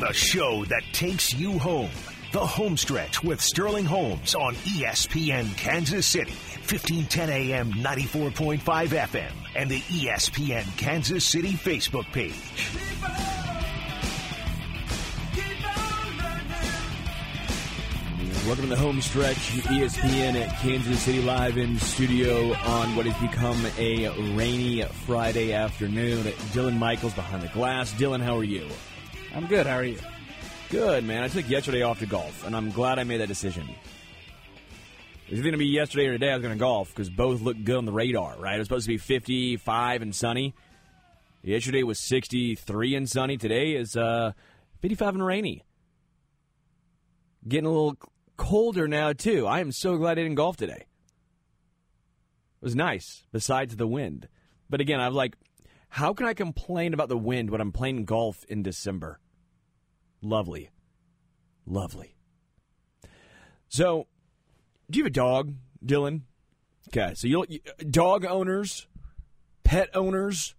The show that takes you home. The Home Stretch with Sterling Holmes on ESPN Kansas City, 1510 AM, 94.5 FM, and the ESPN Kansas City Facebook page. Welcome to the home stretch, ESPN at Kansas City live in studio on what has become a rainy Friday afternoon. Dylan Michaels behind the glass. Dylan, how are you? I'm good. How are you? Good, man. I took yesterday off to golf, and I'm glad I made that decision. It was going to be yesterday or today I was going to golf because both looked good on the radar, right? It was supposed to be 55 and sunny. Yesterday was 63 and sunny. Today is uh, 55 and rainy. Getting a little colder now, too. I am so glad I didn't golf today. It was nice, besides the wind. But again, I'm like, how can I complain about the wind when I'm playing golf in December? Lovely. Lovely. So, do you have a dog, Dylan? Okay, so you dog owners, pet owners,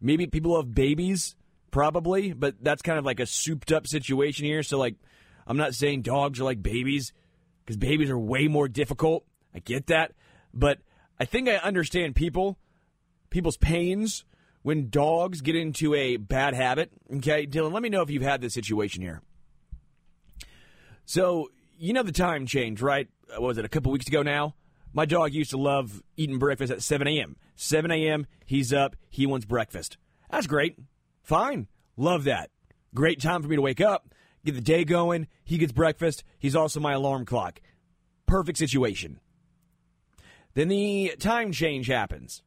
maybe people have babies, probably, but that's kind of like a souped up situation here. So, like, I'm not saying dogs are like babies because babies are way more difficult. I get that, but I think I understand people, people's pains when dogs get into a bad habit. Okay, Dylan, let me know if you've had this situation here. So, you know the time change, right? Uh, What was it, a couple weeks ago now? My dog used to love eating breakfast at 7 a.m. 7 a.m., he's up, he wants breakfast. That's great. Fine. Love that. Great time for me to wake up, get the day going. He gets breakfast. He's also my alarm clock. Perfect situation. Then the time change happens.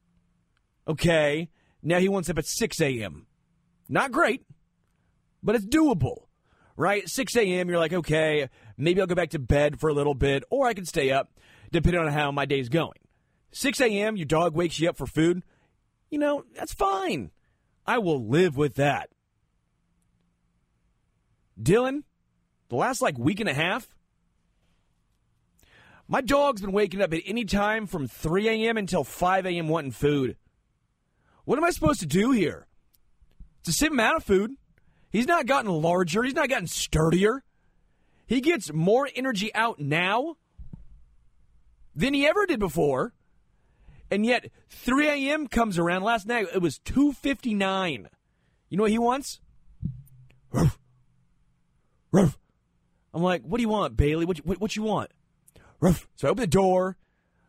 Okay, now he wants up at 6 a.m. Not great, but it's doable, right? 6 a.m., you're like, okay, maybe I'll go back to bed for a little bit, or I can stay up, depending on how my day's going. 6 a.m., your dog wakes you up for food. You know, that's fine. I will live with that. Dylan, the last like week and a half, my dog's been waking up at any time from 3 a.m. until 5 a.m. wanting food. What am I supposed to do here? To sit him out of food? He's not gotten larger. He's not gotten sturdier. He gets more energy out now than he ever did before. And yet 3 a.m. comes around. Last night it was 2:59. You know what he wants? Ruff. Ruff. I'm like, what do you want, Bailey? What what, what you want? Ruff. So I open the door.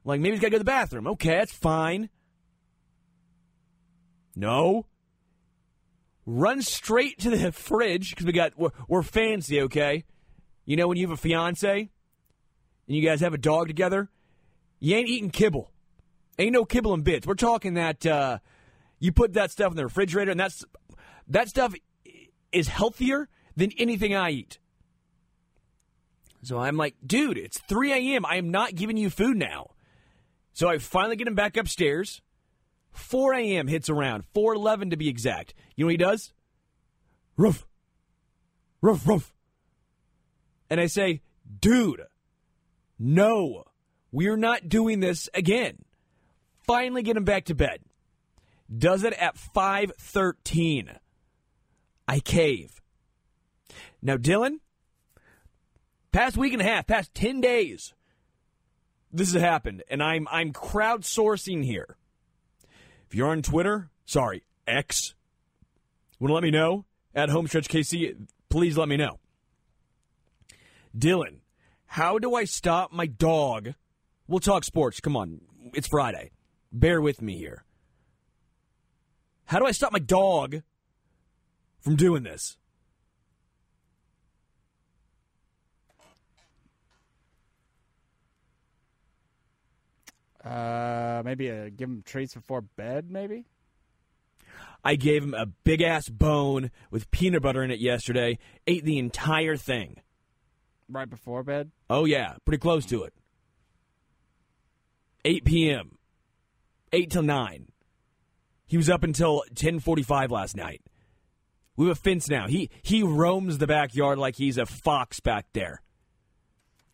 I'm like, maybe he's got to go to the bathroom. Okay, that's fine. No. Run straight to the fridge because we got we're, we're fancy, okay? You know when you have a fiance and you guys have a dog together, you ain't eating kibble. Ain't no kibble and bits. We're talking that uh, you put that stuff in the refrigerator, and that's that stuff is healthier than anything I eat. So I'm like, dude, it's 3 a.m. I am not giving you food now. So I finally get him back upstairs. 4 a.m. hits around, 4:11 to be exact. You know what he does? Ruff, ruff, ruff. And I say, dude, no, we're not doing this again. Finally get him back to bed. Does it at 5:13. I cave. Now, Dylan, past week and a half, past 10 days, this has happened, and I'm I'm crowdsourcing here. If you're on Twitter, sorry, X, want to let me know at Homestretch KC, please let me know. Dylan, how do I stop my dog? We'll talk sports. Come on, it's Friday. Bear with me here. How do I stop my dog from doing this? Uh, maybe uh give him treats before bed. Maybe. I gave him a big ass bone with peanut butter in it yesterday. Ate the entire thing. Right before bed. Oh yeah, pretty close to it. 8 p.m. 8 till 9. He was up until 10:45 last night. We have a fence now. He he roams the backyard like he's a fox back there.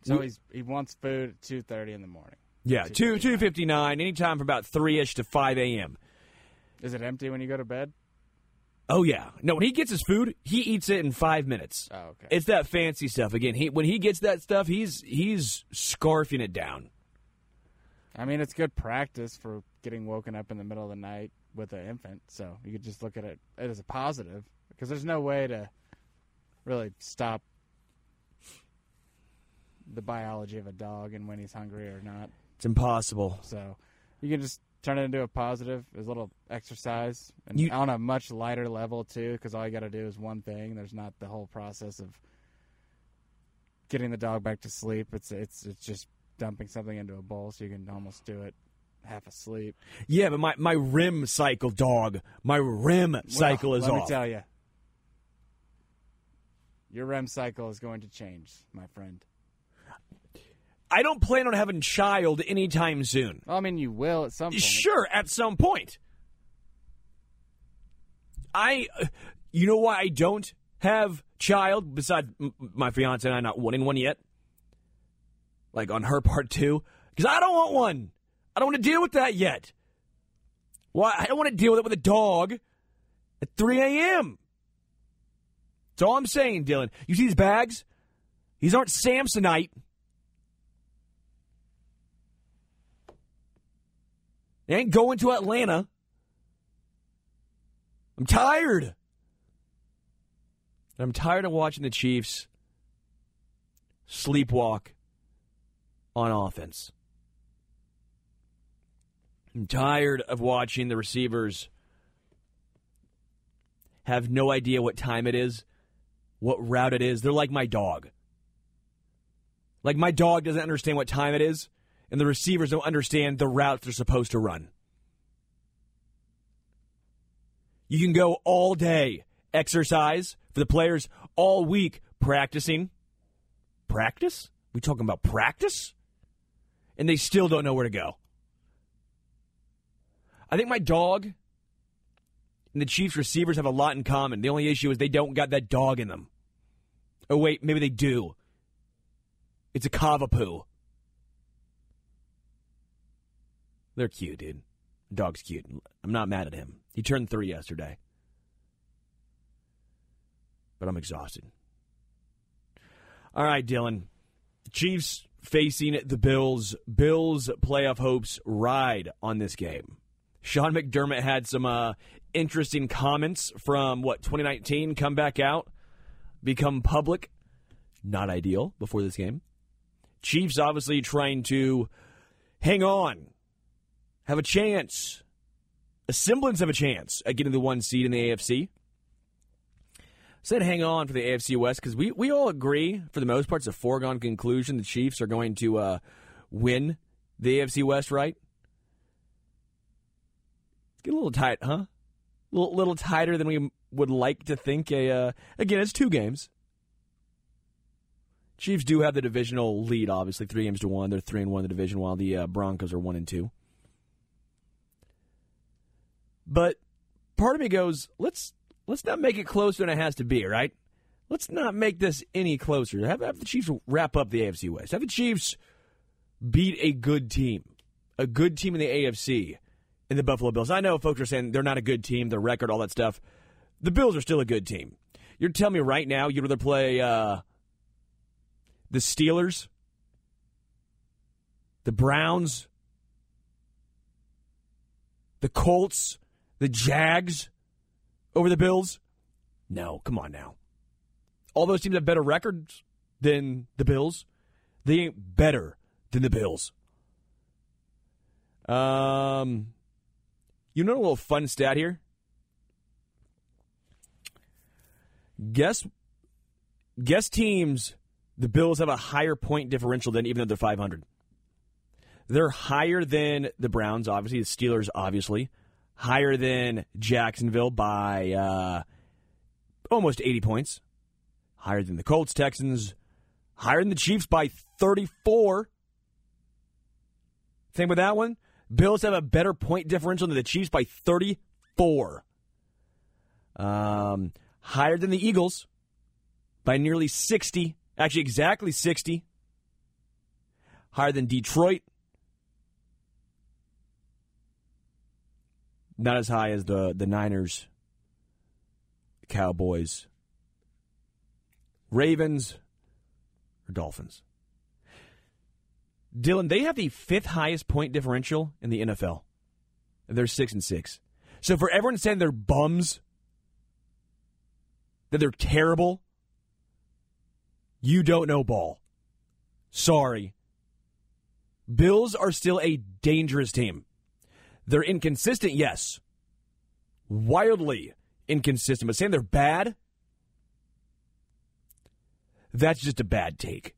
So We- he's he wants food at two thirty in the morning. Yeah, two two fifty nine. Anytime from about three ish to five a.m. Is it empty when you go to bed? Oh yeah, no. When he gets his food, he eats it in five minutes. Oh, okay. It's that fancy stuff again. He when he gets that stuff, he's he's scarfing it down. I mean, it's good practice for getting woken up in the middle of the night with an infant. So you could just look at it, it as a positive because there's no way to really stop the biology of a dog and when he's hungry or not. It's impossible. So you can just turn it into a positive, as a little exercise, and You- on a much lighter level too, because all you got to do is one thing. There's not the whole process of getting the dog back to sleep. It's it's it's just dumping something into a bowl, so you can almost do it half asleep. Yeah, but my my REM cycle, dog. My REM cycle Well, is let off. me tell you, your REM cycle is going to change, my friend. I don't plan on having a child anytime soon. Well, I mean, you will at some point. Sure, at some point. I, you know why I don't have child besides m- my fiance and I not wanting one yet. Like on her part too, because I don't want one. I don't want to deal with that yet. Why? I don't want to deal with it with a dog at 3 a.m. That's all I'm saying, Dylan. You see these bags? These aren't Samsonite. They ain't going to Atlanta. I'm tired. I'm tired of watching the Chiefs sleepwalk on offense. I'm tired of watching the receivers have no idea what time it is, what route it is. They're like my dog. Like my dog doesn't understand what time it is, and the receivers don't understand the routes they're supposed to run. You can go all day, exercise for the players all week practicing. Practice? We talking about practice? And they still don't know where to go. I think my dog and the Chiefs receivers have a lot in common. The only issue is they don't got that dog in them. Oh wait, maybe they do. It's a cavapoo. They're cute, dude. Dog's cute. I'm not mad at him. He turned three yesterday. But I'm exhausted. All right, Dylan. Chiefs facing the Bills. Bills playoff hopes ride on this game. Sean McDermott had some uh, interesting comments from what 2019 come back out, become public. Not ideal before this game. Chiefs obviously trying to hang on, have a chance, a semblance of a chance at getting the one seed in the AFC. Said hang on for the AFC West because we, we all agree, for the most part, it's a foregone conclusion the Chiefs are going to uh, win the AFC West, right? It's getting a little tight, huh? A little, little tighter than we would like to think. A uh, Again, it's two games. Chiefs do have the divisional lead, obviously, three games to one. They're three and one in the division, while the uh, Broncos are one and two. But part of me goes, let's let's not make it closer than it has to be, right? Let's not make this any closer. Have, have the Chiefs wrap up the AFC West. Have the Chiefs beat a good team, a good team in the AFC, in the Buffalo Bills. I know folks are saying they're not a good team, their record, all that stuff. The Bills are still a good team. You're telling me right now you'd rather play uh, the Steelers, the Browns, the Colts, the Jags over the Bills? No, come on now. All those teams have better records than the Bills. They ain't better than the Bills. Um, you know a little fun stat here. Guess, guess teams. The Bills have a higher point differential than even though they're 500. They're higher than the Browns, obviously. The Steelers, obviously. Higher than Jacksonville by uh, almost 80 points. Higher than the Colts, Texans. Higher than the Chiefs by 34. Same with that one. Bills have a better point differential than the Chiefs by 34. Um, higher than the Eagles by nearly 60. Actually, exactly 60. Higher than Detroit. Not as high as the, the Niners Cowboys, Ravens, or Dolphins. Dylan, they have the fifth highest point differential in the NFL. They're six and six. So for everyone saying they're bums, that they're terrible, you don't know ball. Sorry. Bills are still a dangerous team. They're inconsistent, yes. Wildly inconsistent. But saying they're bad, that's just a bad take.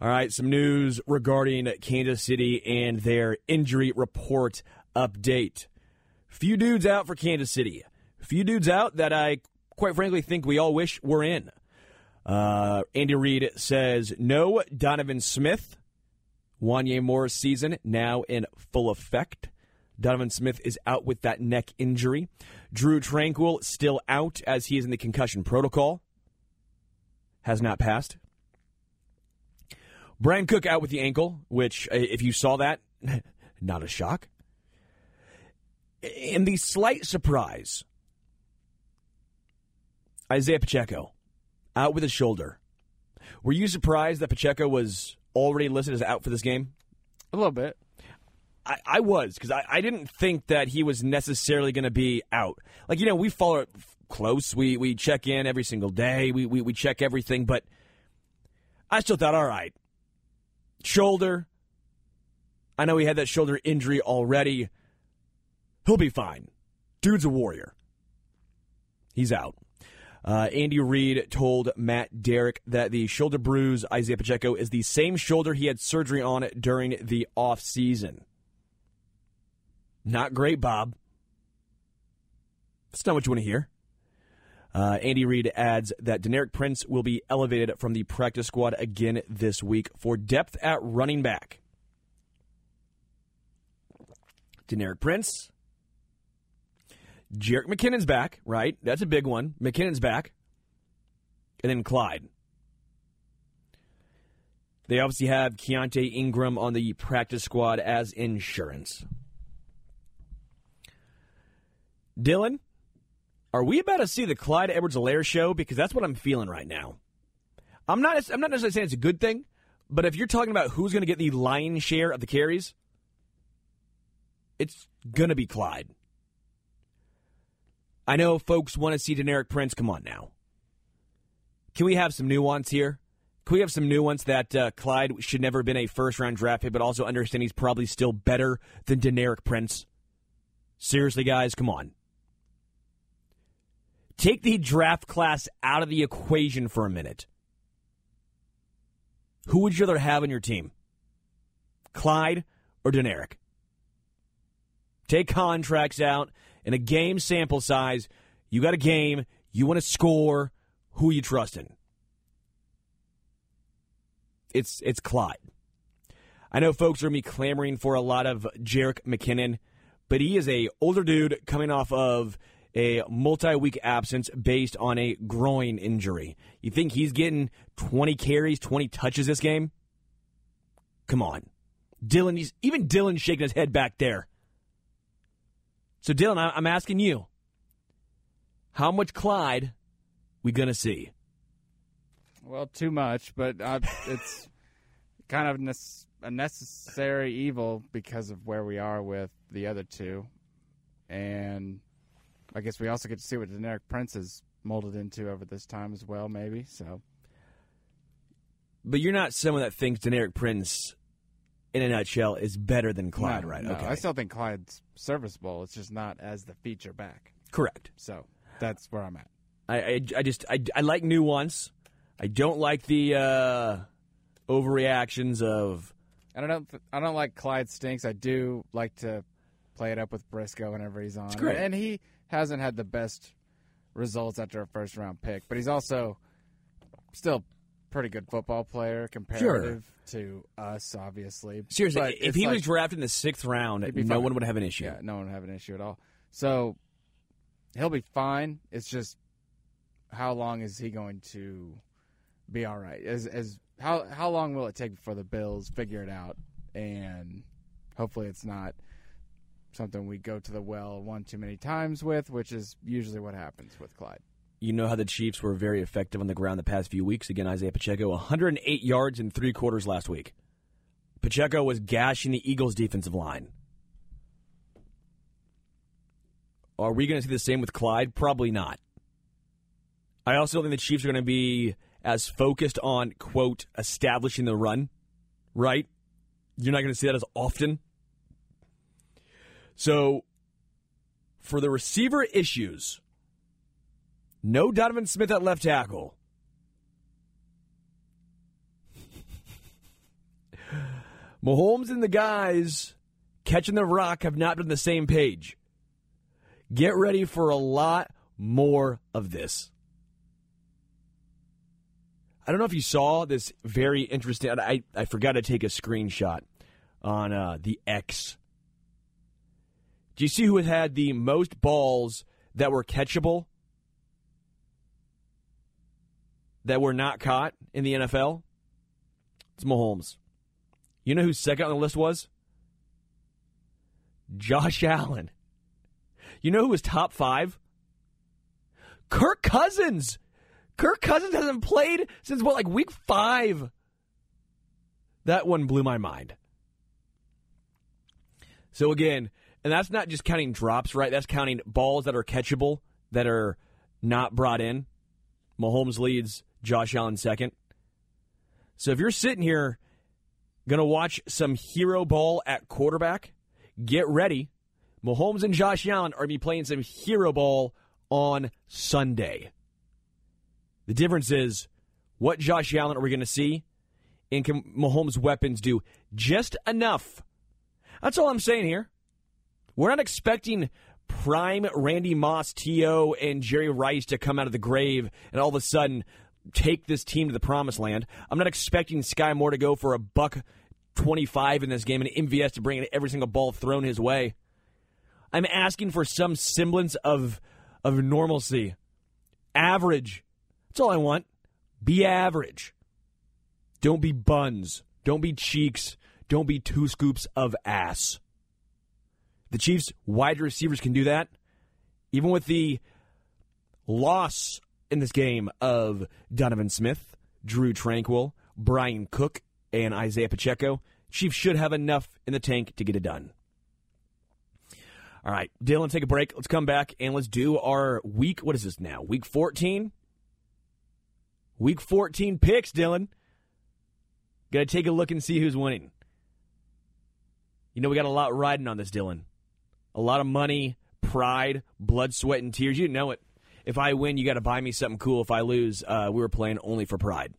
All right, some news regarding Kansas City and their injury report update. Few dudes out for Kansas City. Few dudes out that I, quite frankly, think we all wish were in. Uh, Andy Reid says no Donovan Smith. Wanya Morris season now in full effect. Donovan Smith is out with that neck injury. Drue Tranquill still out as he is in the concussion protocol. Has not passed. Bryan Cook out with the ankle, which, uh, if you saw that, not a shock. In the slight surprise, Isaiah Pacheco out with his shoulder. Were you surprised that Pacheco was already listed as out for this game? A little bit. I, I was because I, I didn't think that he was necessarily going to be out. Like you know, we follow it close. We we check in every single day. We, we we check everything, but I still thought, all right, shoulder. I know he had that shoulder injury already. He'll be fine. Dude's a warrior. He's out. Uh, Andy Reid told Matt Derrick that the shoulder bruise Isaiah Pacheco is the same shoulder he had surgery on during the offseason. Not great, Bob. That's not what you want to hear. Uh, Andy Reid adds that Deneric Prince will be elevated from the practice squad again this week for depth at running back. Deneric Prince. Jerick McKinnon's back, right? That's a big one. McKinnon's back. And then Clyde. They obviously have Keaontay Ingram on the practice squad as insurance. Dylan, are we about to see the Clyde Edwards-Helaire show? Because that's what I'm feeling right now. I'm not. I'm not necessarily saying it's a good thing, but if you're talking about who's going to get the lion's share of the carries, it's going to be Clyde. I know folks want to see Deneric Prince. Come on now. Can we have some nuance here? Can we have some nuance that uh, Clyde should never have been a first round draft pick, but also understand he's probably still better than Deneric Prince? Seriously, guys, come on. Take the draft class out of the equation for a minute. Who would you rather have on your team? Clyde or Deneric? Take contracts out in a game sample size. You got a game, you want to score. Who you trusting? It's it's Clyde. I know folks are be clamoring for a lot of Jerick McKinnon, but he is a older dude coming off of a multi-week absence based on a groin injury. You think he's getting 20 carries, 20 touches this game? Come on. Dylan, he's, even Dylan shaking his head back there. So, Dylan, I'm asking you, how much Clyde we to see? Well, too much, but uh, it's kind of a necessary evil because of where we are with the other two. And I guess we also get to see what Deneric Prince is molded into over this time as well, maybe. So, but you're not someone that thinks Deneric Prince, in a nutshell, is better than Clyde, no, right? No, okay. I still think Clyde's serviceable. It's just not as the feature back. Correct. So that's where I'm at. I, I, I just I, I like nuance. I don't like the uh, overreactions of. I don't I don't like Clyde stinks. I do like to play it up with Briscoe whenever he's on. And he hasn't had the best results after a first round pick, but he's also still pretty good football player comparative sure. to us, obviously. Seriously, but if he like, was drafted in the sixth round, no fine. one would have an issue. Yeah, no one would have an issue at all. So he'll be fine. It's just how long is he going to be all right? As as how how long will it take for the Bills figure it out and hopefully it's not something we go to the well one too many times with, which is usually what happens with Clyde. You know how the Chiefs were very effective on the ground the past few weeks. Again, Isaiah Pacheco, 108 yards in three quarters last week. Pacheco was gashing the Eagles' defensive line. Are we going to see the same with Clyde? Probably not. I also don't think the Chiefs are going to be as focused on, quote, establishing the run, right? You're not going to see that as often. So, for the receiver issues, no Donovan Smith at left tackle. Mahomes and the guys catching the rock have not been on the same page. Get ready for a lot more of this. I don't know if you saw this very interesting. I, I forgot to take a screenshot on uh, the X. Do you see who had the most balls that were catchable that were not caught in the NFL? It's Mahomes. You know who second on the list was? Josh Allen. You know who was top five? Kirk Cousins. Kirk Cousins hasn't played since what, like week five. That one blew my mind. So again, and that's not just counting drops, right? That's counting balls that are catchable that are not brought in. Mahomes leads Josh Allen second. So if you're sitting here going to watch some hero ball at quarterback, get ready. Mahomes and Josh Allen are going to be playing some hero ball on Sunday. The difference is what Josh Allen are we going to see? And can Mahomes' weapons do just enough? That's all I'm saying here. We're not expecting prime Randy Moss, T.O., and Jerry Rice to come out of the grave and all of a sudden take this team to the promised land. I'm not expecting Sky Moore to go for a buck 25 in this game and MVS to bring in every single ball thrown his way. I'm asking for some semblance of of normalcy. Average. That's all I want. Be average. Don't be buns. Don't be cheeks. Don't be two scoops of ass. The Chiefs' wide receivers can do that. Even with the loss in this game of Donovan Smith, Drue Tranquill, Bryan Cook, and Isaiah Pacheco, Chiefs should have enough in the tank to get it done. All right, Dylan, take a break. Let's come back and let's do our week. What is this now? Week 14? Week 14 picks, Dylan. Got to take a look and see who's winning. You know, we got a lot riding on this, Dylan. A lot of money, pride, blood, sweat, and tears. You know it. If I win, you got to buy me something cool. If I lose, uh, we were playing only for pride.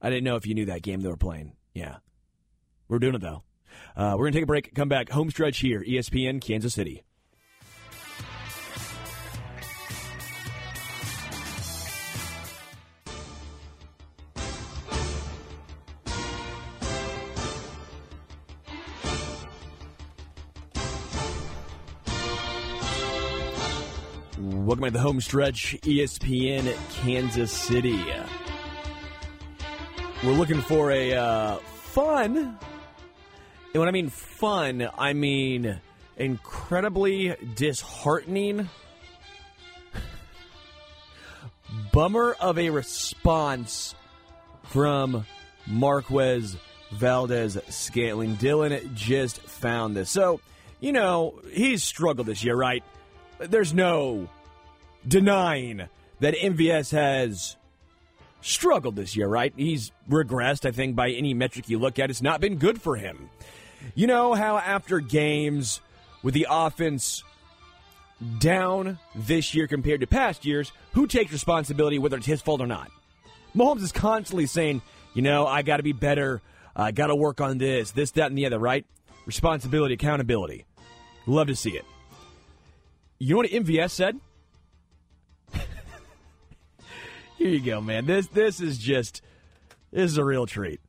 I didn't know if you knew that game they were playing. Yeah. We're doing it, though. Uh, we're going to take a break, come back. Home stretch here, ESPN Kansas City. The home stretch, ESPN Kansas City. We're looking for a uh, fun, and when I mean fun, I mean incredibly disheartening, bummer of a response from Marquez Valdez Scantling. Dylan just found this. So, you know, he's struggled this year, right? there's no denying that MVS has struggled this year, right? He's regressed, I think, by any metric you look at. It's not been good for him. You know how after games with the offense down this year compared to past years, who takes responsibility, whether it's his fault or not? Mahomes is constantly saying, you know, I got to be better. I got to work on this, this, that, and the other, right? Responsibility, accountability. Love to see it. You know what MVS said? Here you go, man. This this is just this is a real treat.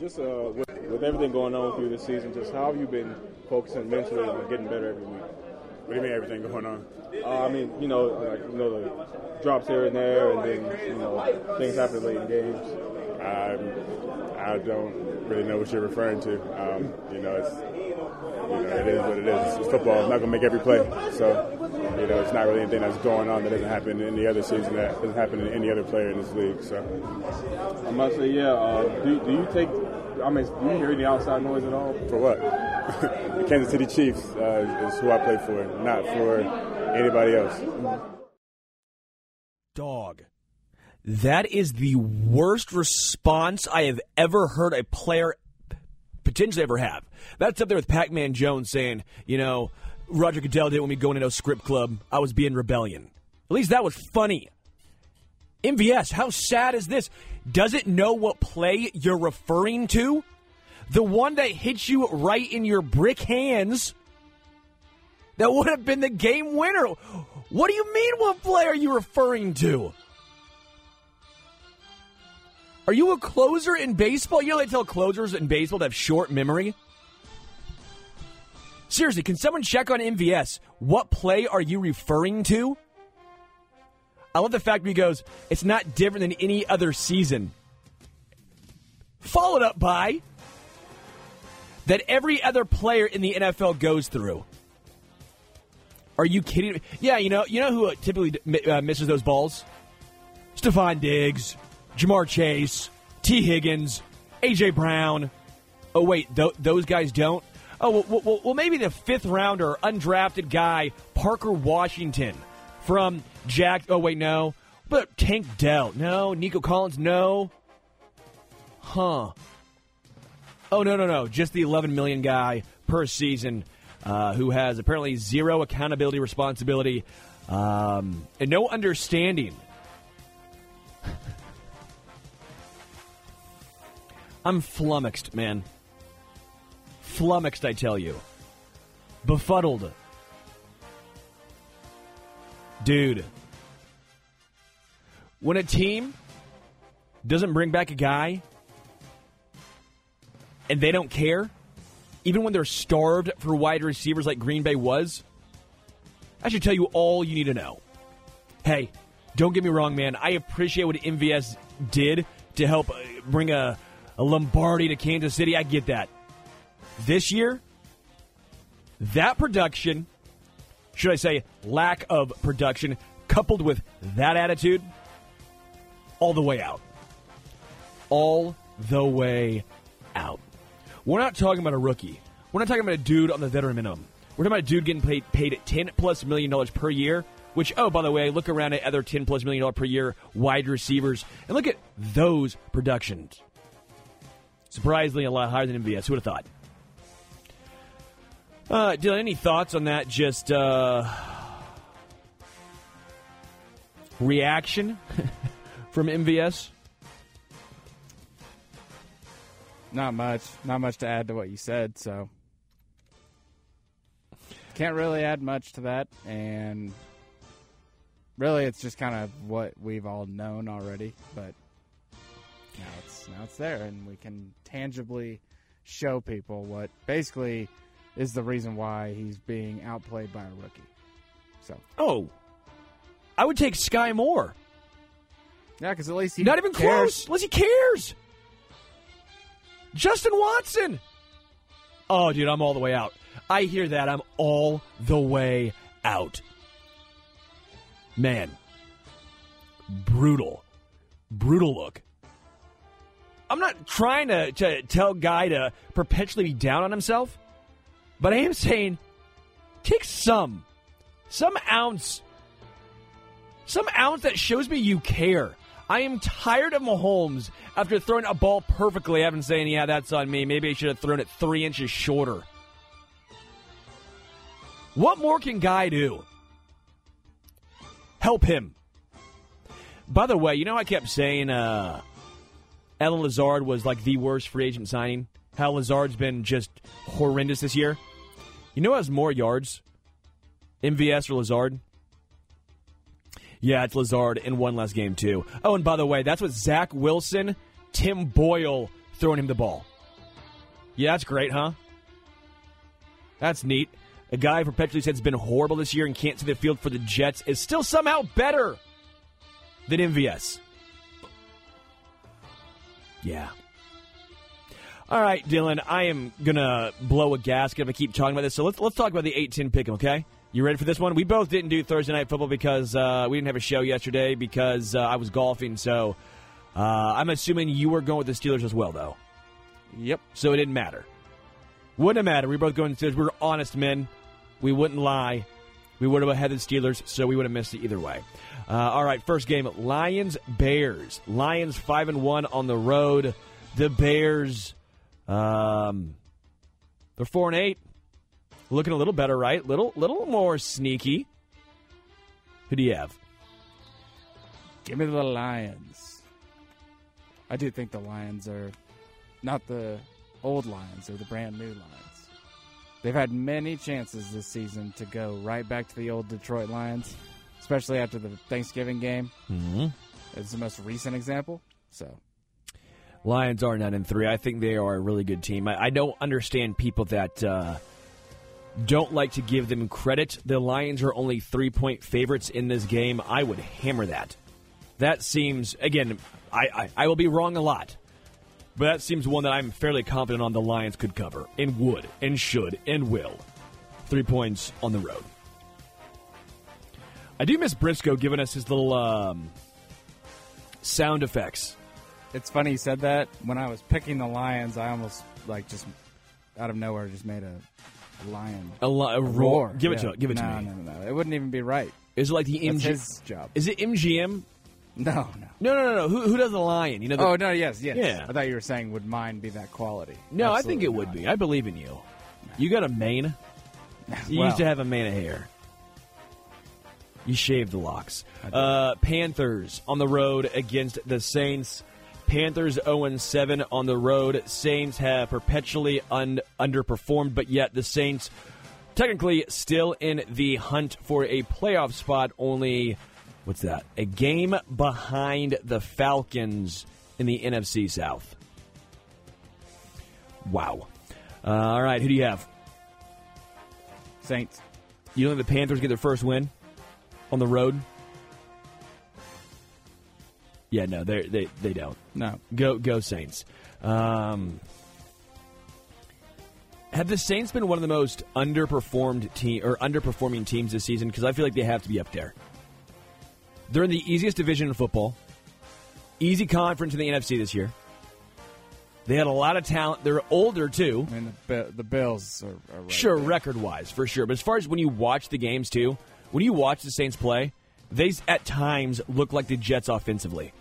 Just uh, with, with everything going on through this season, just how have you been focusing mentally on getting better every week? What do you mean everything going on? Uh, I mean, you know, like you know, the drops here and there, and then you know, things happen late in games. Um, I don't really know what you're referring to. Um, you know, it's you know, it is what it is. It's football. It's not going to make every play. So, you know, it's not really anything that's going on that doesn't happen in any other season that doesn't happen in any other player in this league. So, I must say, yeah. Uh, do, do you take? I mean, do you hear any outside noise at all? for what? the Kansas City Chiefs uh, is who I play for, not for anybody else. Dog. That is the worst response I have ever heard a player potentially ever have. That's up there with Pac Man Jones saying, you know, Roger Goodell didn't want me going into a script club. I was being rebellion. At least that was funny. MVS, how sad is this? Does it know what play you're referring to? The one that hits you right in your brick hands that would have been the game winner. What do you mean, what play are you referring to? Are you a closer in baseball? You know they tell closers in baseball to have short memory? Seriously, can someone check on MVS? What play are you referring to? I love the fact he goes, it's not different than any other season. Followed up by that every other player in the NFL goes through. Are you kidding? Yeah, you know, you know who typically uh, misses those balls? Stefon Diggs, Ja'Marr Chase, Tee Higgins, AJ Brown. Oh wait, th- those guys don't. Oh well, well, well, maybe the fifth rounder, undrafted guy, Parker Washington from Jack. Oh wait, no. But Tank Dell, no. Nico Collins, no. Huh. Oh no, no, no. Just the 11 million guy per season, uh, who has apparently zero accountability, responsibility, um, and no understanding. I'm flummoxed, man. Flummoxed, I tell you. Befuddled. Dude. When a team doesn't bring back a guy and they don't care, even when they're starved for wide receivers like Green Bay was, I should tell you all you need to know. Hey, don't get me wrong, man. I appreciate what MVS did to help uh, bring a, a Lombardi to Kansas City. I get that. This year, that production, should I say lack of production, coupled with that attitude, all the way out. All the way out. We're not talking about a rookie. We're not talking about a dude on the veteran minimum. We're talking about a dude getting paid paid ten plus million dollars per year. Which, oh, by the way, look around at other ten plus million dollar per year wide receivers and look at those productions. Surprisingly, a lot higher than MVS. Who would have thought? Uh, Dylan, any thoughts on that? Just uh, reaction from MVS? Not much. Not much to add to what you said, so can't really add much to that and really it's just kind of what we've all known already, but now it's now it's there and we can tangibly show people what basically is the reason why he's being outplayed by a rookie. So, Oh, I would take Sky Moore. yeah, cuz at least he Not even cares. close. Unless he cares. Justin Watson. Oh, dude, I'm all the way out. I hear that. I'm all the way out. Man. Brutal. Brutal look. I'm not trying to, to tell Guy to perpetually be down on himself, but I am saying take some, some ounce, some ounce that shows me you care. I am tired of Mahomes after throwing a ball perfectly. Having saying, "Yeah, that's on me. Maybe I should have thrown it three inches shorter." What more can Guy do? Help him. By the way, you know I kept saying uh, Allen Lazard was like the worst free agent signing. How Lazard's been just horrendous this year. You know who has more yards? MVS or Lazard? Yeah, it's Lazard in one less game, too. Oh, and by the way, that's what Zach Wilson, Tim Boyle throwing him the ball. Yeah, that's great, huh? That's neat. A guy who perpetually said has been horrible this year and can't see the field for the Jets is still somehow better than MVS. Yeah. All right, Dylan, I am gonna blow a gasket if I keep talking about this. So let's let's talk about the eight ten pick 'em, okay? You ready for this one? We both didn't do Thursday night football because uh, we didn't have a show yesterday because uh, I was golfing. So uh, I'm assuming you were going with the Steelers as well, though. Yep. So it didn't matter. Wouldn't have mattered. We were both going to Steelers. We were honest men. We wouldn't lie. We would have had the Steelers, so we would have missed it either way. Uh, all right, first game: Lions Bears. Lions five and one on the road. The Bears, um, they're four and eight, looking a little better, right? Little, little more sneaky. Who do you have? Give me the Lions. I do think the Lions are not the old Lions, they're the brand new Lions. They've had many chances this season to go right back to the old Detroit Lions, especially after the Thanksgiving game. Mm-hmm. It's the most recent example. So Lions are nine and three. I think they are a really good team. I, I don't understand people that uh, don't like to give them credit. The Lions are only three point favorites in this game. I would hammer that. That seems again. I, I, I will be wrong a lot, but that seems one that I'm fairly confident on. The Lions could cover and would and should and will. Three points on the road. I do miss Briscoe giving us his little um, sound effects. it's funny you said that. When I was picking the Lions, I almost like just out of nowhere just made a lion A, li- a roar. Give it Yeah. to give it no, to me. No, no, no. It wouldn't even be right. Is it like the That's MG? his job. Is it MGM? No, no. No, no, no, no. Who, who does the lion? You know. The, Oh no, yes, yes. Yeah. I thought you were saying would mine be that quality? no, I think Absolutely it would be. I believe in you. You got a mane. You Well, used to have a mane of hair. You shaved the locks. Uh, Panthers on the road against the Saints. Panthers 0 7 on the road. Saints have perpetually un- underperformed, but yet the Saints technically still in the hunt for a playoff spot. Only, what's that? A game behind the Falcons in the NFC South. Wow. Uh, all right, who do you have? Saints. You don't think the Panthers get their first win on the road? Yeah, no, they they they don't. No. Go go Saints. Um, have the Saints been one of the most underperformed team or underperforming teams this season? Because I feel like they have to be up there. They're in the easiest division in football, easy conference in the NFC this year. They had a lot of talent. They're older too. I mean the the Bills are, are right Sure, there. record wise, for sure. But as far as when you watch the games too, when you watch the Saints play, they at times look like the Jets offensively.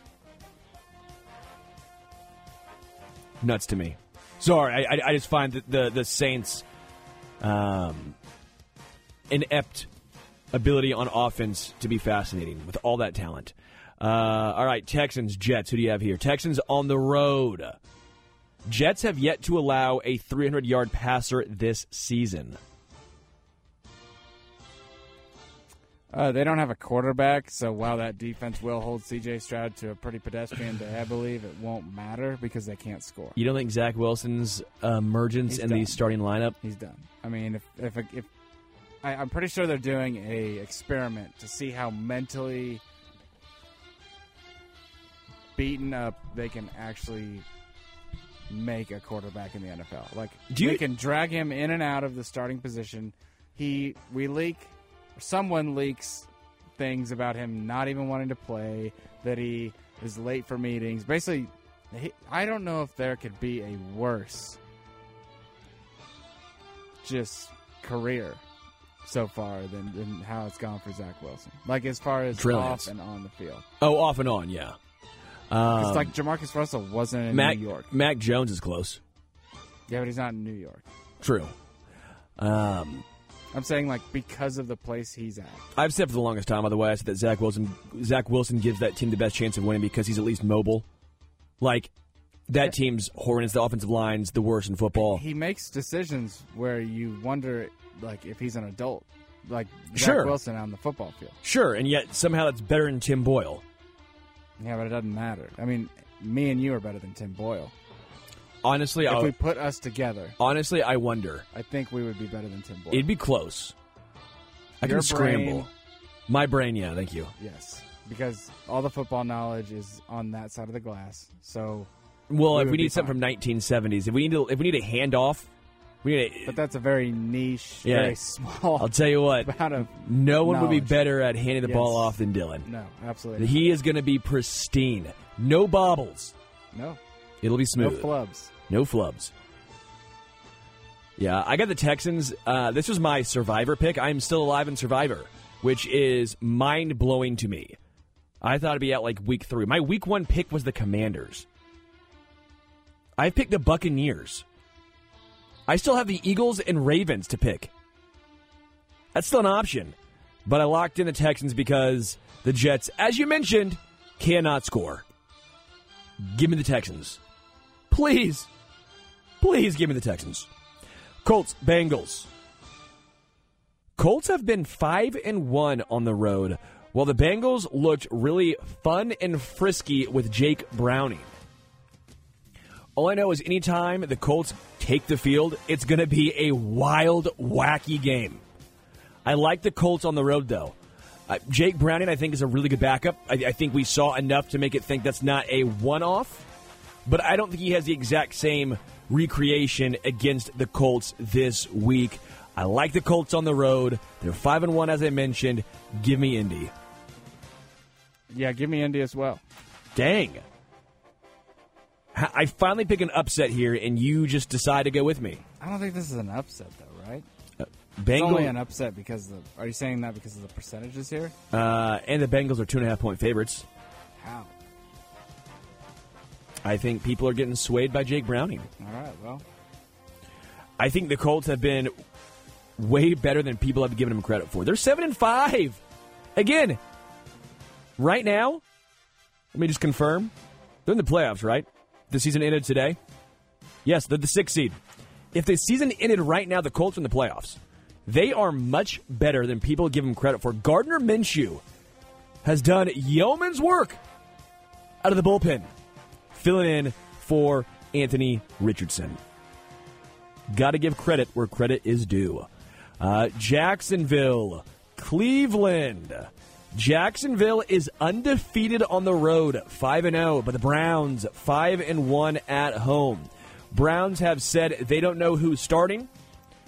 Nuts to me. Sorry, I, I, I just find that the the Saints um, inept ability on offense to be fascinating with all that talent. Uh, all right, Texans, Jets. Who do you have here? Texans on the road. Jets have yet to allow a 300 yard passer this season. Uh, they don't have a quarterback, so while that defense will hold C.J. Stroud to a pretty pedestrian day, I believe it won't matter because they can't score. You don't think Zach Wilson's emergence He's in the starting lineup? He's done. I mean, if if if I, I'm pretty sure they're doing a experiment to see how mentally beaten up they can actually make a quarterback in the NFL. Like Do you- they can drag him in and out of the starting position. He we leak someone leaks things about him not even wanting to play, that he is late for meetings. Basically, he, I don't know if there could be a worse just career so far than, than how it's gone for Zach Wilson. Like as far as Brilliance. off and on the field. Oh, off and on, yeah. Um, It's like JaMarcus Russell wasn't in Mac, New York. Mac Jones is close. Yeah, but he's not in New York. True. Um, I'm saying like because of the place he's at. I've said for the longest time, by the way, I said that Zach Wilson, Zach Wilson gives that team the best chance of winning because he's at least mobile. Like that team's horrendous. The offensive line's the worst in football. He makes decisions where you wonder like if he's an adult. Like Zach Sure. Wilson on the football field. Sure, and yet somehow that's better than Tim Boyle. Yeah, but it doesn't matter. I mean, me and you are better than Tim Boyle. Honestly, If I, we put us together, honestly, I wonder. I think we would be better than Tim Boyle. It'd be close. I Your can scramble. brain- My brain, yeah, thank you. Yes, because all the football knowledge is on that side of the glass. So Well, we if we need something from 1970s, if we need to, if we need a handoff, we need. A, But that's a very niche, Yeah. very small I'll tell you what, no one would be better at handing the ball off than Dylan. No, absolutely. He is going to be pristine. No bobbles. no, It'll be smooth. no flubs. No flubs. Yeah, I got the Texans. Uh, this was my Survivor pick. I'm still alive in Survivor, which is mind blowing to me. I thought it'd be out like week three. My week one pick was the Commanders. I picked the Buccaneers. I still have the Eagles and Ravens to pick. That's still an option. But I locked in the Texans because the Jets, as you mentioned, cannot score. Give me the Texans. Please. Please give me the Texans. Colts, Bengals. Colts have been 5 and 1 on the road, while the Bengals looked really fun and frisky with Jake Browning. All I know is anytime the Colts take the field, it's going to be a wild, wacky game. I like the Colts on the road, though. Uh, Jake Browning, I think, is a really good backup. I, I think we saw enough to make it think that's not a one off, but I don't think he has the exact same recreation against the Colts this week. I like the Colts on the road. They're 5 and 1, as I mentioned. Give me Indy. Yeah, give me Indy as well. Dang. I finally pick an upset here, and you just decide to go with me. I don't think this is an upset, though, right? It's Bengal only an upset because the. Are you saying that because of the percentages here? uh, and the Bengals are two and a half point favorites. How? I think people are getting swayed by Jake Browning. All right, well, I think the Colts have been way better than people have given them credit for. They're seven and five. Again, right now, let me just confirm. They're in the playoffs, right? The season ended today. Yes, the sixth seed. If the season ended right now, the Colts in the playoffs. They are much better than people give them credit for. Gardner Minshew has done yeoman's work out of the bullpen, filling in for Anthony Richardson. Got to give credit where credit is due. Uh, Jacksonville, Cleveland. Jacksonville is undefeated on the road, 5 and 0, but the Browns 5 and 1 at home. Browns have said they don't know who's starting,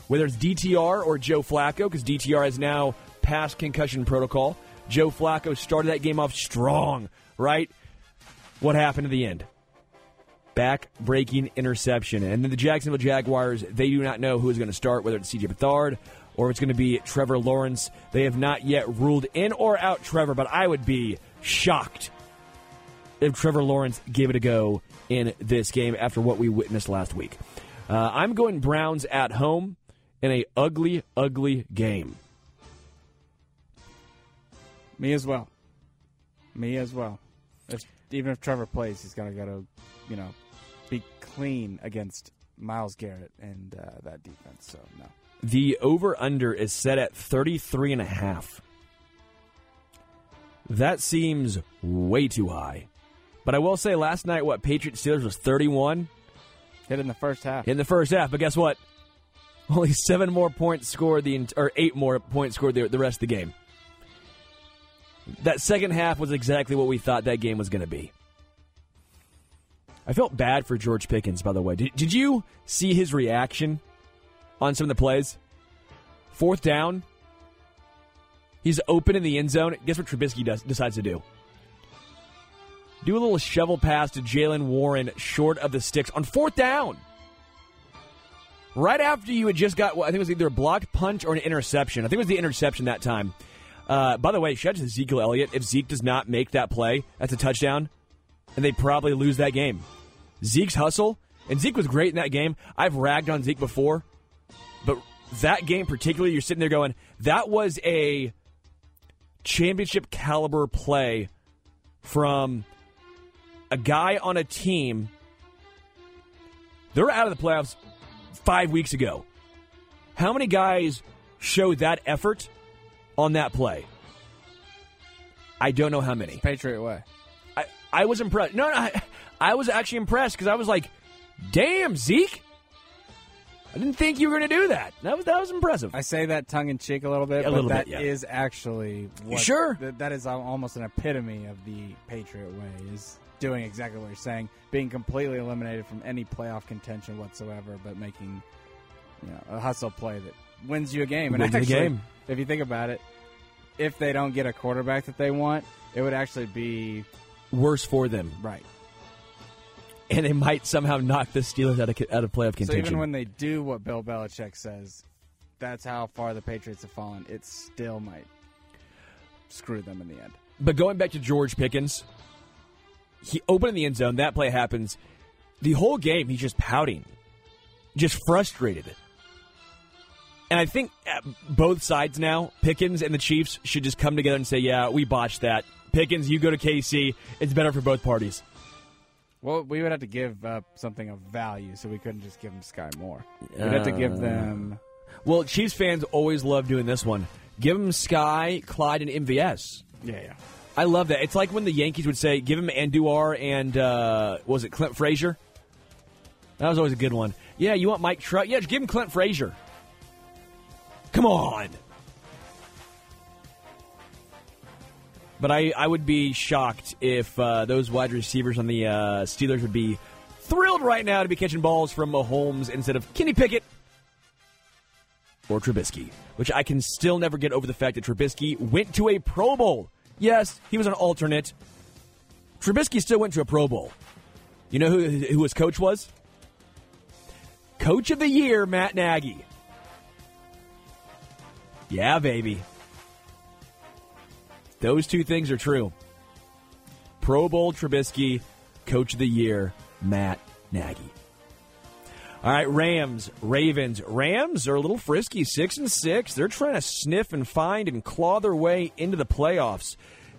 whether it's DTR or Joe Flacco, because DTR has now passed concussion protocol. Joe Flacco started that game off strong, right? What happened at the end? back breaking interception. And then the Jacksonville Jaguars, they do not know who is going to start, whether it's CJ Beathard or it's going to be Trevor Lawrence. They have not yet ruled in or out Trevor, but I would be shocked if Trevor Lawrence gave it a go in this game after what we witnessed last week. Uh, I'm going Browns at home in a ugly, ugly game. me as well. Me as well. If, even if Trevor plays, he's got to go to, you know, be clean against Myles Garrett and uh, that defense. So no. The over under is set at 33 and a half. That seems way too high. But I will say last night what Patriots Steelers was 31 Hit in the first half. in the first half, but guess what? Only 7 more points scored the or 8 more points scored the, the rest of the game. That second half was exactly what we thought that game was going to be. I felt bad for George Pickens, by the way. Did, did you see his reaction on some of the plays? Fourth down. He's open in the end zone. Guess what Trubisky does, decides to do? Do a little shovel pass to Jaylen Warren short of the sticks on fourth down. Right after you had just got, well, I think it was either a blocked punch or an interception. I think it was the interception that time. Uh, by the way, shout out to Ezekiel Elliott. If Zeke does not make that play, that's a touchdown, and they probably lose that game. Zeke's hustle, and Zeke was great in that game. I've ragged on Zeke before, but that game particularly, you're sitting there going, that was a championship caliber play from a guy on a team. They're out of the playoffs five weeks ago. How many guys showed that effort on that play? I don't know how many. Patriot way. I, I was impressed. No, no, I, I was actually impressed because I was like, "Damn, Zeke! I didn't think you were going to do that. That was that was impressive." I say that tongue in cheek a little bit, A but little that bit, is actually what, Sure. th- that is almost an epitome of the Patriot way. Is doing exactly what you're saying, being completely eliminated from any playoff contention whatsoever, but making you know a hustle play that wins you a game. And Wins the actually, game. if you think about it, if they don't get a quarterback that they want, it would actually be Worse for them, right. And they might somehow knock the Steelers out of out of playoff contention. So even when they do what Bill Belichick says, that's how far the Patriots have fallen. It still might screw them in the end. But going back to George Pickens, he opened in the end zone. That play happens. The whole game, he's just pouting, just frustrated. And I think uh, both sides now, Pickens and the Chiefs, should just come together and say, "Yeah, we botched that. Pickens, you go to KC. It's better for both parties." Well, we would have to give up something of value, so we couldn't just give them Skyy Moore. We'd have to give them. Well, Chiefs fans always love doing this one. Give them Skyy, Clyde, and MVS. Yeah, yeah. I love that. It's like when the Yankees would say, "Give him Andujar and uh, what was it Clint Frazier?" That was always a good one. Yeah, you want Mike Trout? Yeah, just give him Clint Frazier. Come on. But I, I would be shocked if uh, those wide receivers on the uh, Steelers would be thrilled right now to be catching balls from Mahomes instead of Kenny Pickett or Trubisky, which I can still never get over the fact that Trubisky went to a Pro Bowl. Yes, he was an alternate. Trubisky still went to a Pro Bowl. You know who, who his coach was? Coach of the Year, Matt Nagy. Yeah, baby. Those two things are true. Pro Bowl Trubisky, Coach of the Year, Matt Nagy. All right, Rams, Ravens. Rams are a little frisky, six and six. They're trying to sniff and find and claw their way into the playoffs.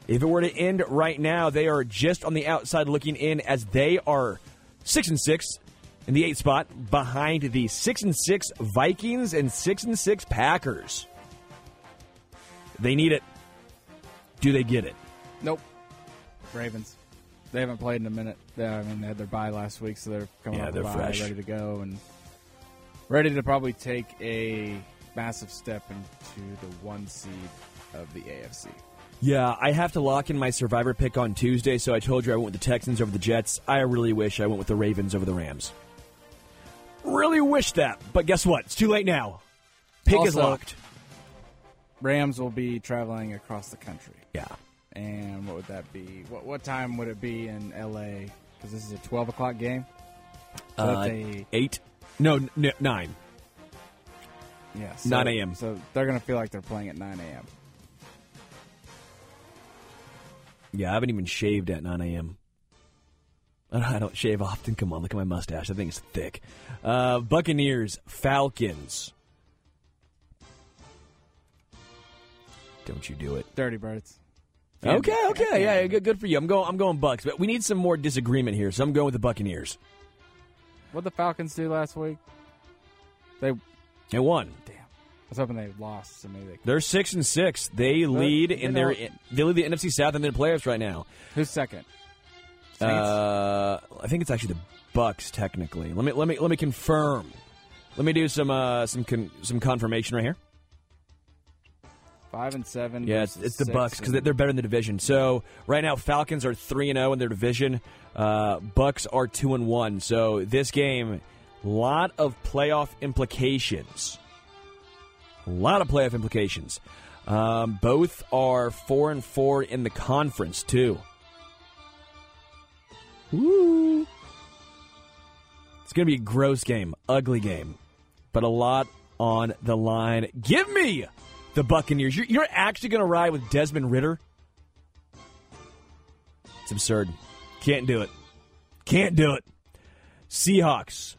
If it were to end right now, they are just on the outside looking in as they are six and six in the eighth spot behind the six and six Vikings and six and six Packers. They need it. Do they get it? Nope. Ravens. They haven't played in a minute. They, I mean, they had their bye last week, so they're coming Yeah, off they're the bye, fresh. ready to go, and ready to probably take a massive step into the one seed of the AFC. Yeah, I have to lock in my survivor pick on Tuesday, so I told you I went with the Texans over the Jets. I really wish I went with the Ravens over the Rams. Really wish that, but guess what? It's too late now. Pick is locked. Rams will be traveling across the country. Yeah. And what would that be? What what time would it be in LA? Because this is a twelve o'clock game. So Uh, eight? No, n- nine. yeah, so, 9 a.m.. So they're gonna feel like they're playing at nine a.m. Yeah, I haven't even shaved at 9 a.m. I don't- I don't shave often. Come on, look at my mustache. I think it's thick. Uh, Buccaneers, Falcons. Don't you do it. Dirty birds. Okay, okay, yeah, good, good for you. I'm going. I'm going Bucks, but we need some more disagreement here, so I'm going with the Buccaneers. What the Falcons do last week? They. They won. Damn, I was hoping they lost, so maybe they. They're six and six. They lead they in their don't- they lead the NFC South in their playoffs right now. Who's second? Saints? Uh, I think it's actually the Bucks technically. Let me let me let me confirm. Let me do some uh some con- some confirmation right here. Five and seven. Yeah, it's, it's the Bucks because they're better in the division. So right now, Falcons are three and zero in their division. Uh, Bucks are two and one. So this game, lot of playoff implications. A lot of playoff implications. Um, both are four and four in the conference too. Woo! It's going to be a gross game, ugly game, but a lot on the line. Give me the Buccaneers. You're, you're actually going to ride with Desmond Ridder? It's absurd. Can't do it. Can't do it. Seahawks,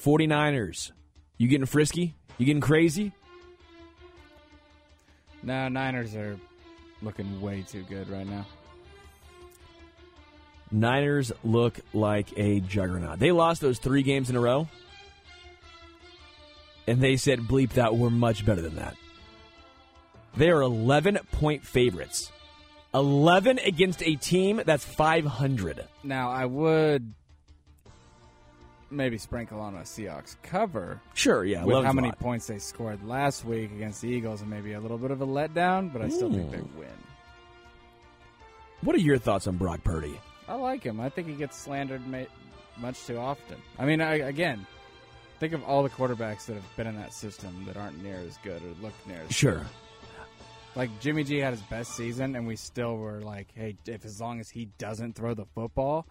49ers. You getting frisky? You getting crazy? No, Niners are looking way too good right now. Niners look like a juggernaut. They lost those three games in a row. And they said, bleep that, we're much better than that. They are 11 point favorites. 11 against a team that's 500. Now I would maybe sprinkle on a Seahawks cover Sure, yeah. with how many points they scored last week against the Eagles, and maybe a little bit of a letdown, but I still think they win. What are your thoughts on Brock Purdy? I like him. I think he gets slandered ma- much too often. I mean, I, again, think of all the quarterbacks that have been in that system that aren't near as good or look near as Sure. good. Like Jimmy G had his best season, and we still were like, "Hey, if as long as he doesn't throw the football,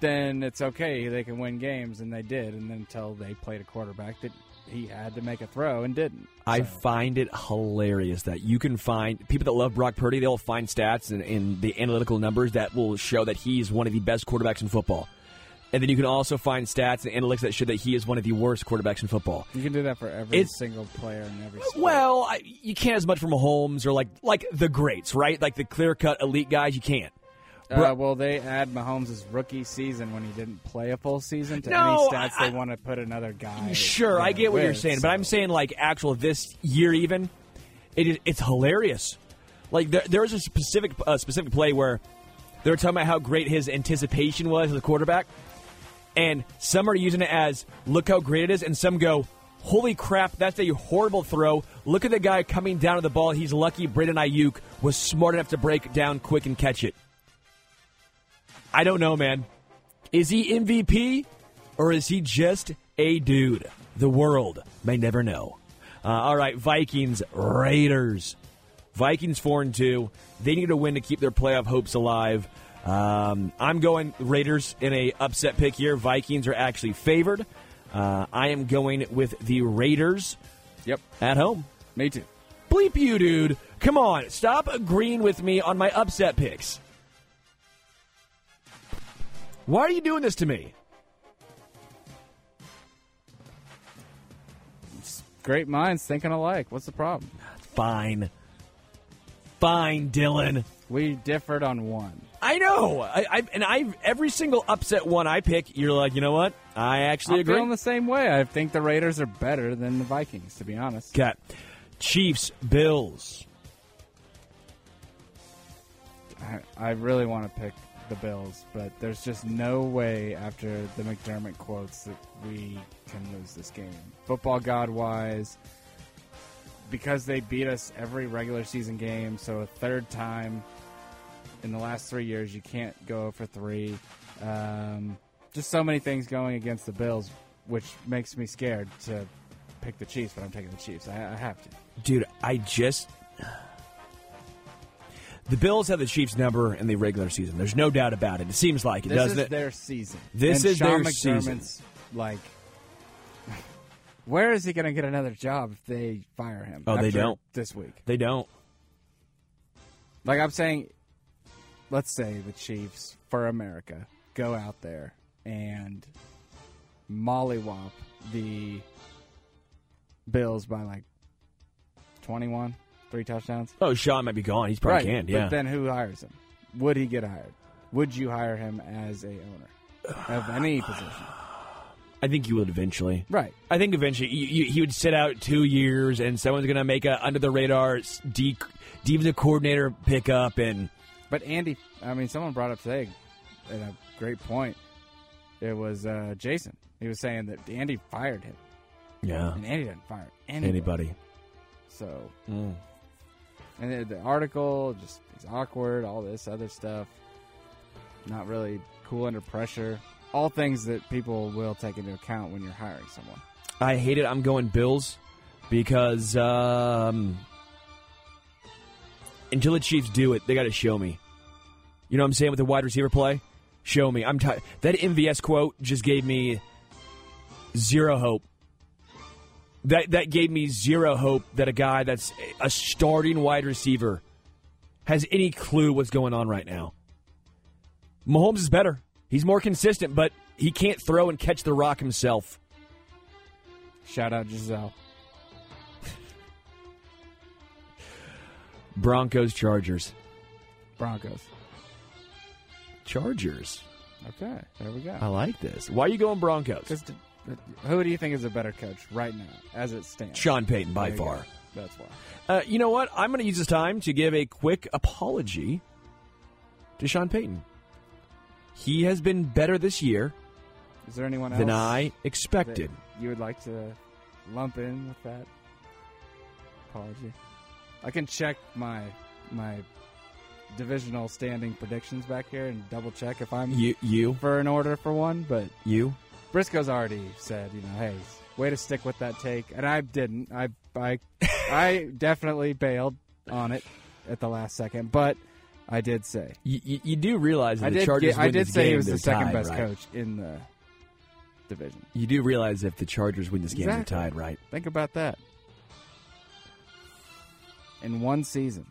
then it's okay. They can win games," and they did. And then until they played a quarterback that he had to make a throw and didn't. I find it hilarious that you can find people that love Brock Purdy. They'll find stats and, and the analytical numbers that will show that he's one of the best quarterbacks in football. And then you can also find stats and analytics that show that he is one of the worst quarterbacks in football. you can do that for every It's- single player in every. Sport. Well, I, you can't as much from Mahomes or like like the greats, right? Like the clear cut elite guys. You can't. Uh, well, they add Mahomes' rookie season when he didn't play a full season to No, any stats I- they want to put another guy. Sure, I get what you're with, saying, but I'm saying like actual this year even, it is it's hilarious. Like there, there was a specific uh, specific play where they were talking about how great his anticipation was as a quarterback, and some are using it as look how great it is, and some go, holy crap, that's a horrible throw. Look at the guy coming down to the ball. He's lucky Braden Aiyuk was smart enough to break down quick and catch it. I don't know, man. Is he MVP or is he just a dude? The world may never know. Uh, all right, Vikings, Raiders. Vikings 4 and 2. They need a win to keep their playoff hopes alive. Um, I'm going Raiders in a upset pick here. Vikings are actually favored. Uh, I am going with the Raiders Yep, at home. me too. Bleep you, dude. Come on, stop agreeing with me on my upset picks. Why are you doing this to me? Great minds thinking alike. What's the problem? Fine. Fine, Dylan. We differed on one. I know. I, I and I every single upset one I pick, you're like, you know what? I actually I'm agree. feeling the same way. I think the Raiders are better than the Vikings, to be honest. Got Chiefs, Bills. I, I really want to pick the Bills, but there's just no way after the McDermott quotes that we can lose this game. Football god wise, because they beat us every regular season game, so a third time in the last three years, you can't go for three. Um, just so many things going against the Bills, which makes me scared to pick the Chiefs, but I'm taking the Chiefs. I, I have to. Dude, I just the Bills have the Chiefs number in the regular season. There's no doubt about it. It seems like it, This doesn't is their season. This And is Sean their season. Like, where is he going to get another job if they fire him? Oh, they don't. this week. They don't. Like I'm saying, let's say the Chiefs for America go out there and mollywop the Bills by like 21, three touchdowns. Oh, Sean might be gone. He's probably right, canned. Yeah. But then who hires him? Would he get hired? Would you hire him as a owner of any position? I think you would eventually. Right. I think eventually you, you, he would sit out two years, and someone's going to make a under the radar D, defensive coordinator pickup, and But Andy, I mean, someone brought up today, and a great point. It was uh, Jason. He was saying that Andy fired him, yeah, and Andy didn't fire anybody. anybody. So, Mm. and the, the article just is awkward. All this other stuff, not really cool under pressure. All things that people will take into account when you're hiring someone. I hate it. I'm going Bills because um, until the Chiefs do it, they got to show me. You know what I'm saying with the wide receiver play? Show me. I'm. That MVS quote just gave me zero hope. That that gave me zero hope that a guy that's a starting wide receiver has any clue what's going on right now. Mahomes is better. He's more consistent, but he can't throw and catch the rock himself. Shout out Gisele. Broncos, Chargers. Broncos. Chargers. Okay, there we go. I like this. Why are you going Broncos? who do you think is a better coach right now, as it stands? Sean Payton, by far. go. That's why. Uh, you know what? I'm going to use this time to give a quick apology to Sean Payton. He has been better this year Is there anyone else than I expected. you would like to lump in with that apology? I can check my my divisional standing predictions back here and double check if I'm You, you, for an order for one, but you. Briscoe's already said, you know, hey, way to stick with that take, and I didn't. I I I definitely bailed on it at the last second, but I did say You, you, you do realize that I the did. Chargers get- I did say he was the second tied, best right? coach in the division. You do realize if the Chargers win this game, Exactly. they're tied, right? Think about that. In one season.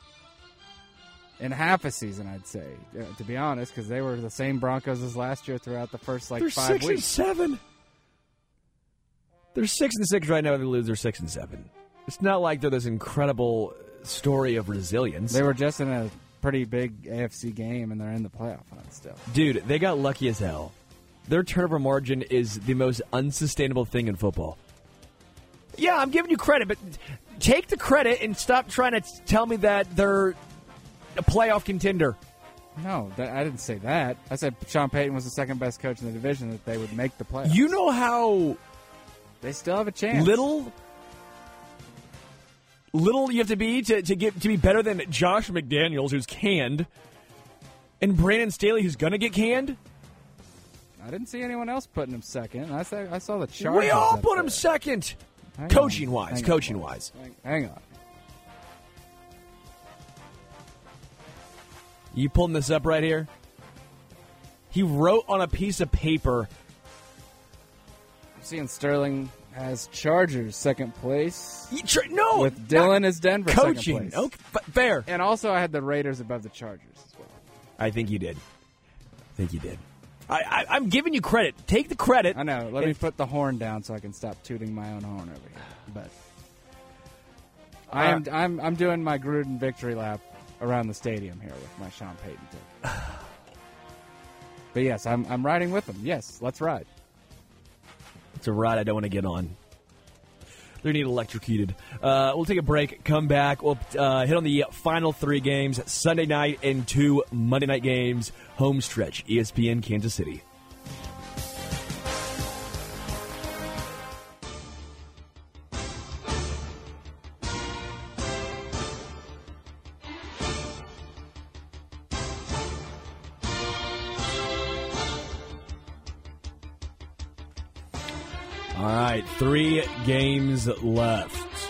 In half a season, I'd say, to be honest, because they were the same Broncos as last year throughout the first like they're five six and weeks. seven. They're six and six right now. They lose. They're six and seven. It's not like they're this incredible story of resilience. They were just in a pretty big AFC game, and they're in the playoff hunt still. Dude, they got lucky as hell. Their turnover margin is the most unsustainable thing in football. Yeah, I'm giving you credit, but take the credit and stop trying to tell me that they're a playoff contender. No, that, I didn't say that. I said Sean Payton was the second best coach in the division that they would make the playoffs. You know how they still have a chance. little little you have to be to, to get to be better than Josh McDaniels, who's canned, and Brandon Staley, who's gonna get canned. I didn't see anyone else putting him second. I saw, I saw the Chargers. we all put him second, Hang coaching on. wise. Hang on. Coaching wise. Hang, hang on. You pulling this up right here? He wrote on a piece of paper. I'm seeing Sterling has Chargers second place You tr- no, with Dylan as Denver second coaching. place. Okay, fair. And also, I had the Raiders above the Chargers as well. I think you did. I think you did. I, I, I'm giving you credit. Take the credit. I know. Let me put the horn down so I can stop tooting my own horn over here. But I Uh, am I'm I'm doing my Gruden victory lap around the stadium here with my Sean Payton take. but yes, I'm I'm riding with him. Yes, let's ride. It's a ride I don't want to get on. They're need electrocuted. Uh, we'll take a break, come back. We'll uh, hit on the final three games Sunday night and two Monday night games. Home stretch, ESPN Kansas City. Games left.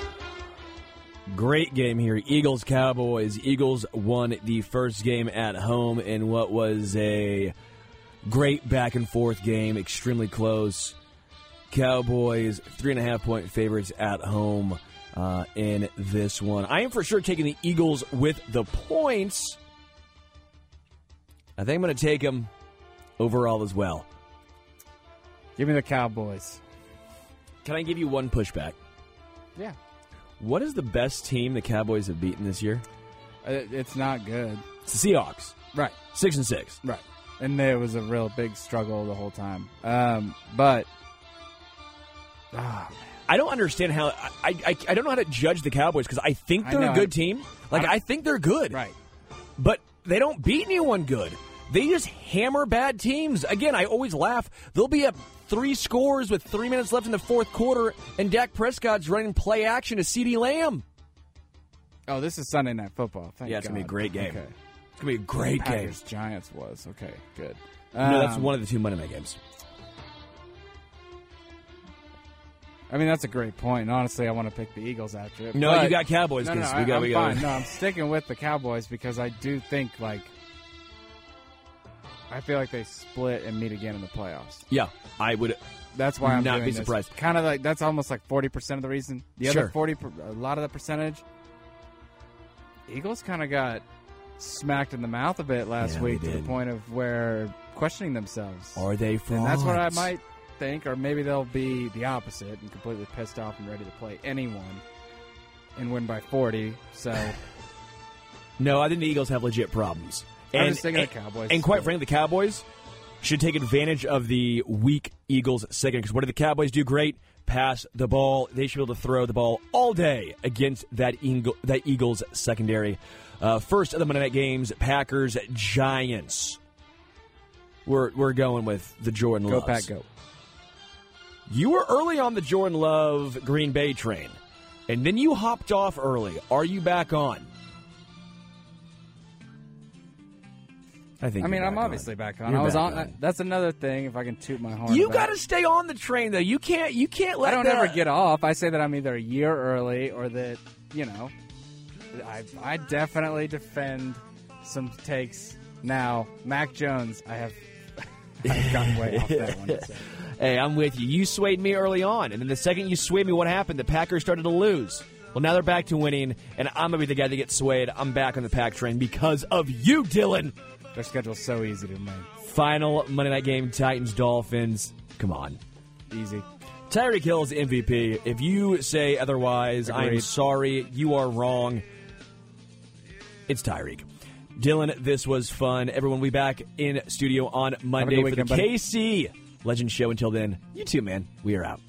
Great game here. Eagles Cowboys. Eagles won the first game at home in what was a great back and forth game, extremely close. Cowboys, three and a half point favorites at home uh, in this one. I am for sure taking the Eagles with the points. I think I'm going to take them overall as well. Give me the Cowboys. Can I give you one pushback? Yeah, What is the best team the Cowboys have beaten this year? it's not good. It's the Seahawks, Right. six and six. Right. And it was a real big struggle the whole time. Um, but ah, I don't understand how I, I I don't know how to judge the Cowboys because I think they're a good team. Like I- I, think they're good, right. But they don't beat anyone good. They just hammer bad teams. Again, I always laugh. They'll be up three scores with three minutes left in the fourth quarter, and Dak Prescott's running play action to CeeDee Lamb. Oh, this is Sunday Night Football. Thank Yeah, it's gonna be a great game. Okay. It's gonna be a great game. Packers Giants was okay. Good. no, that's Um, one of the two Monday night games. I mean, that's a great point. Honestly, I want to pick the Eagles after it. No, you got Cowboys No, no, I, we got I'm we got. fine. No, I'm sticking with the Cowboys because I do think like I feel like they split and meet again in the playoffs. Yeah, I would. That's why I'm Not be surprised. Kind of like that's almost like forty percent of the reason. The Sure. other forty, per- a lot of the percentage. Eagles kind of got smacked in the mouth a bit last Yeah, week they to the did. point of where questioning themselves. Are they frauds? And that's what I might think, or maybe they'll be the opposite and completely pissed off and ready to play anyone and win by 40. So No, I think the Eagles have legit problems. I'm just thinking and, the Cowboys. And quite frankly, the Cowboys should take advantage of the weak Eagles second because what do the Cowboys do great? Pass the ball. They should be able to throw the ball all day against that Eagle, that Eagles secondary. Uh, first of the Monday night games, Packers Giants. We're we're going with the Jordan go Pack, go. You were early on the Jordan Love Green Bay train, and then you hopped off early. Are you back on? I think I mean, I'm back on. obviously back on. You're I was on. on. That's another thing. If I can toot my horn, You got to stay on the train though. You can't. You can't let. I don't the- ever get off. I say that I'm either a year early or that you know. I I definitely defend some takes now. Mac Jones, I have. I've gotten way off that one. so. Hey, I'm with you. You swayed me early on, and then the second you swayed me, what happened? The Packers started to lose. Well, now they're back to winning, and I'm gonna be the guy to get swayed. I'm back on the pack train because of you, Dylan. Their schedule's so easy to make. Final Monday night game: Titans Dolphins. Come on. Easy. Tyreek Hill's MVP. If you say otherwise, I'm sorry. You are wrong. It's Tyreek. Dylan, this was fun. Everyone will be back in studio on Monday for weekend, the buddy. KC Legend Show. Until then, you too, man. We are out.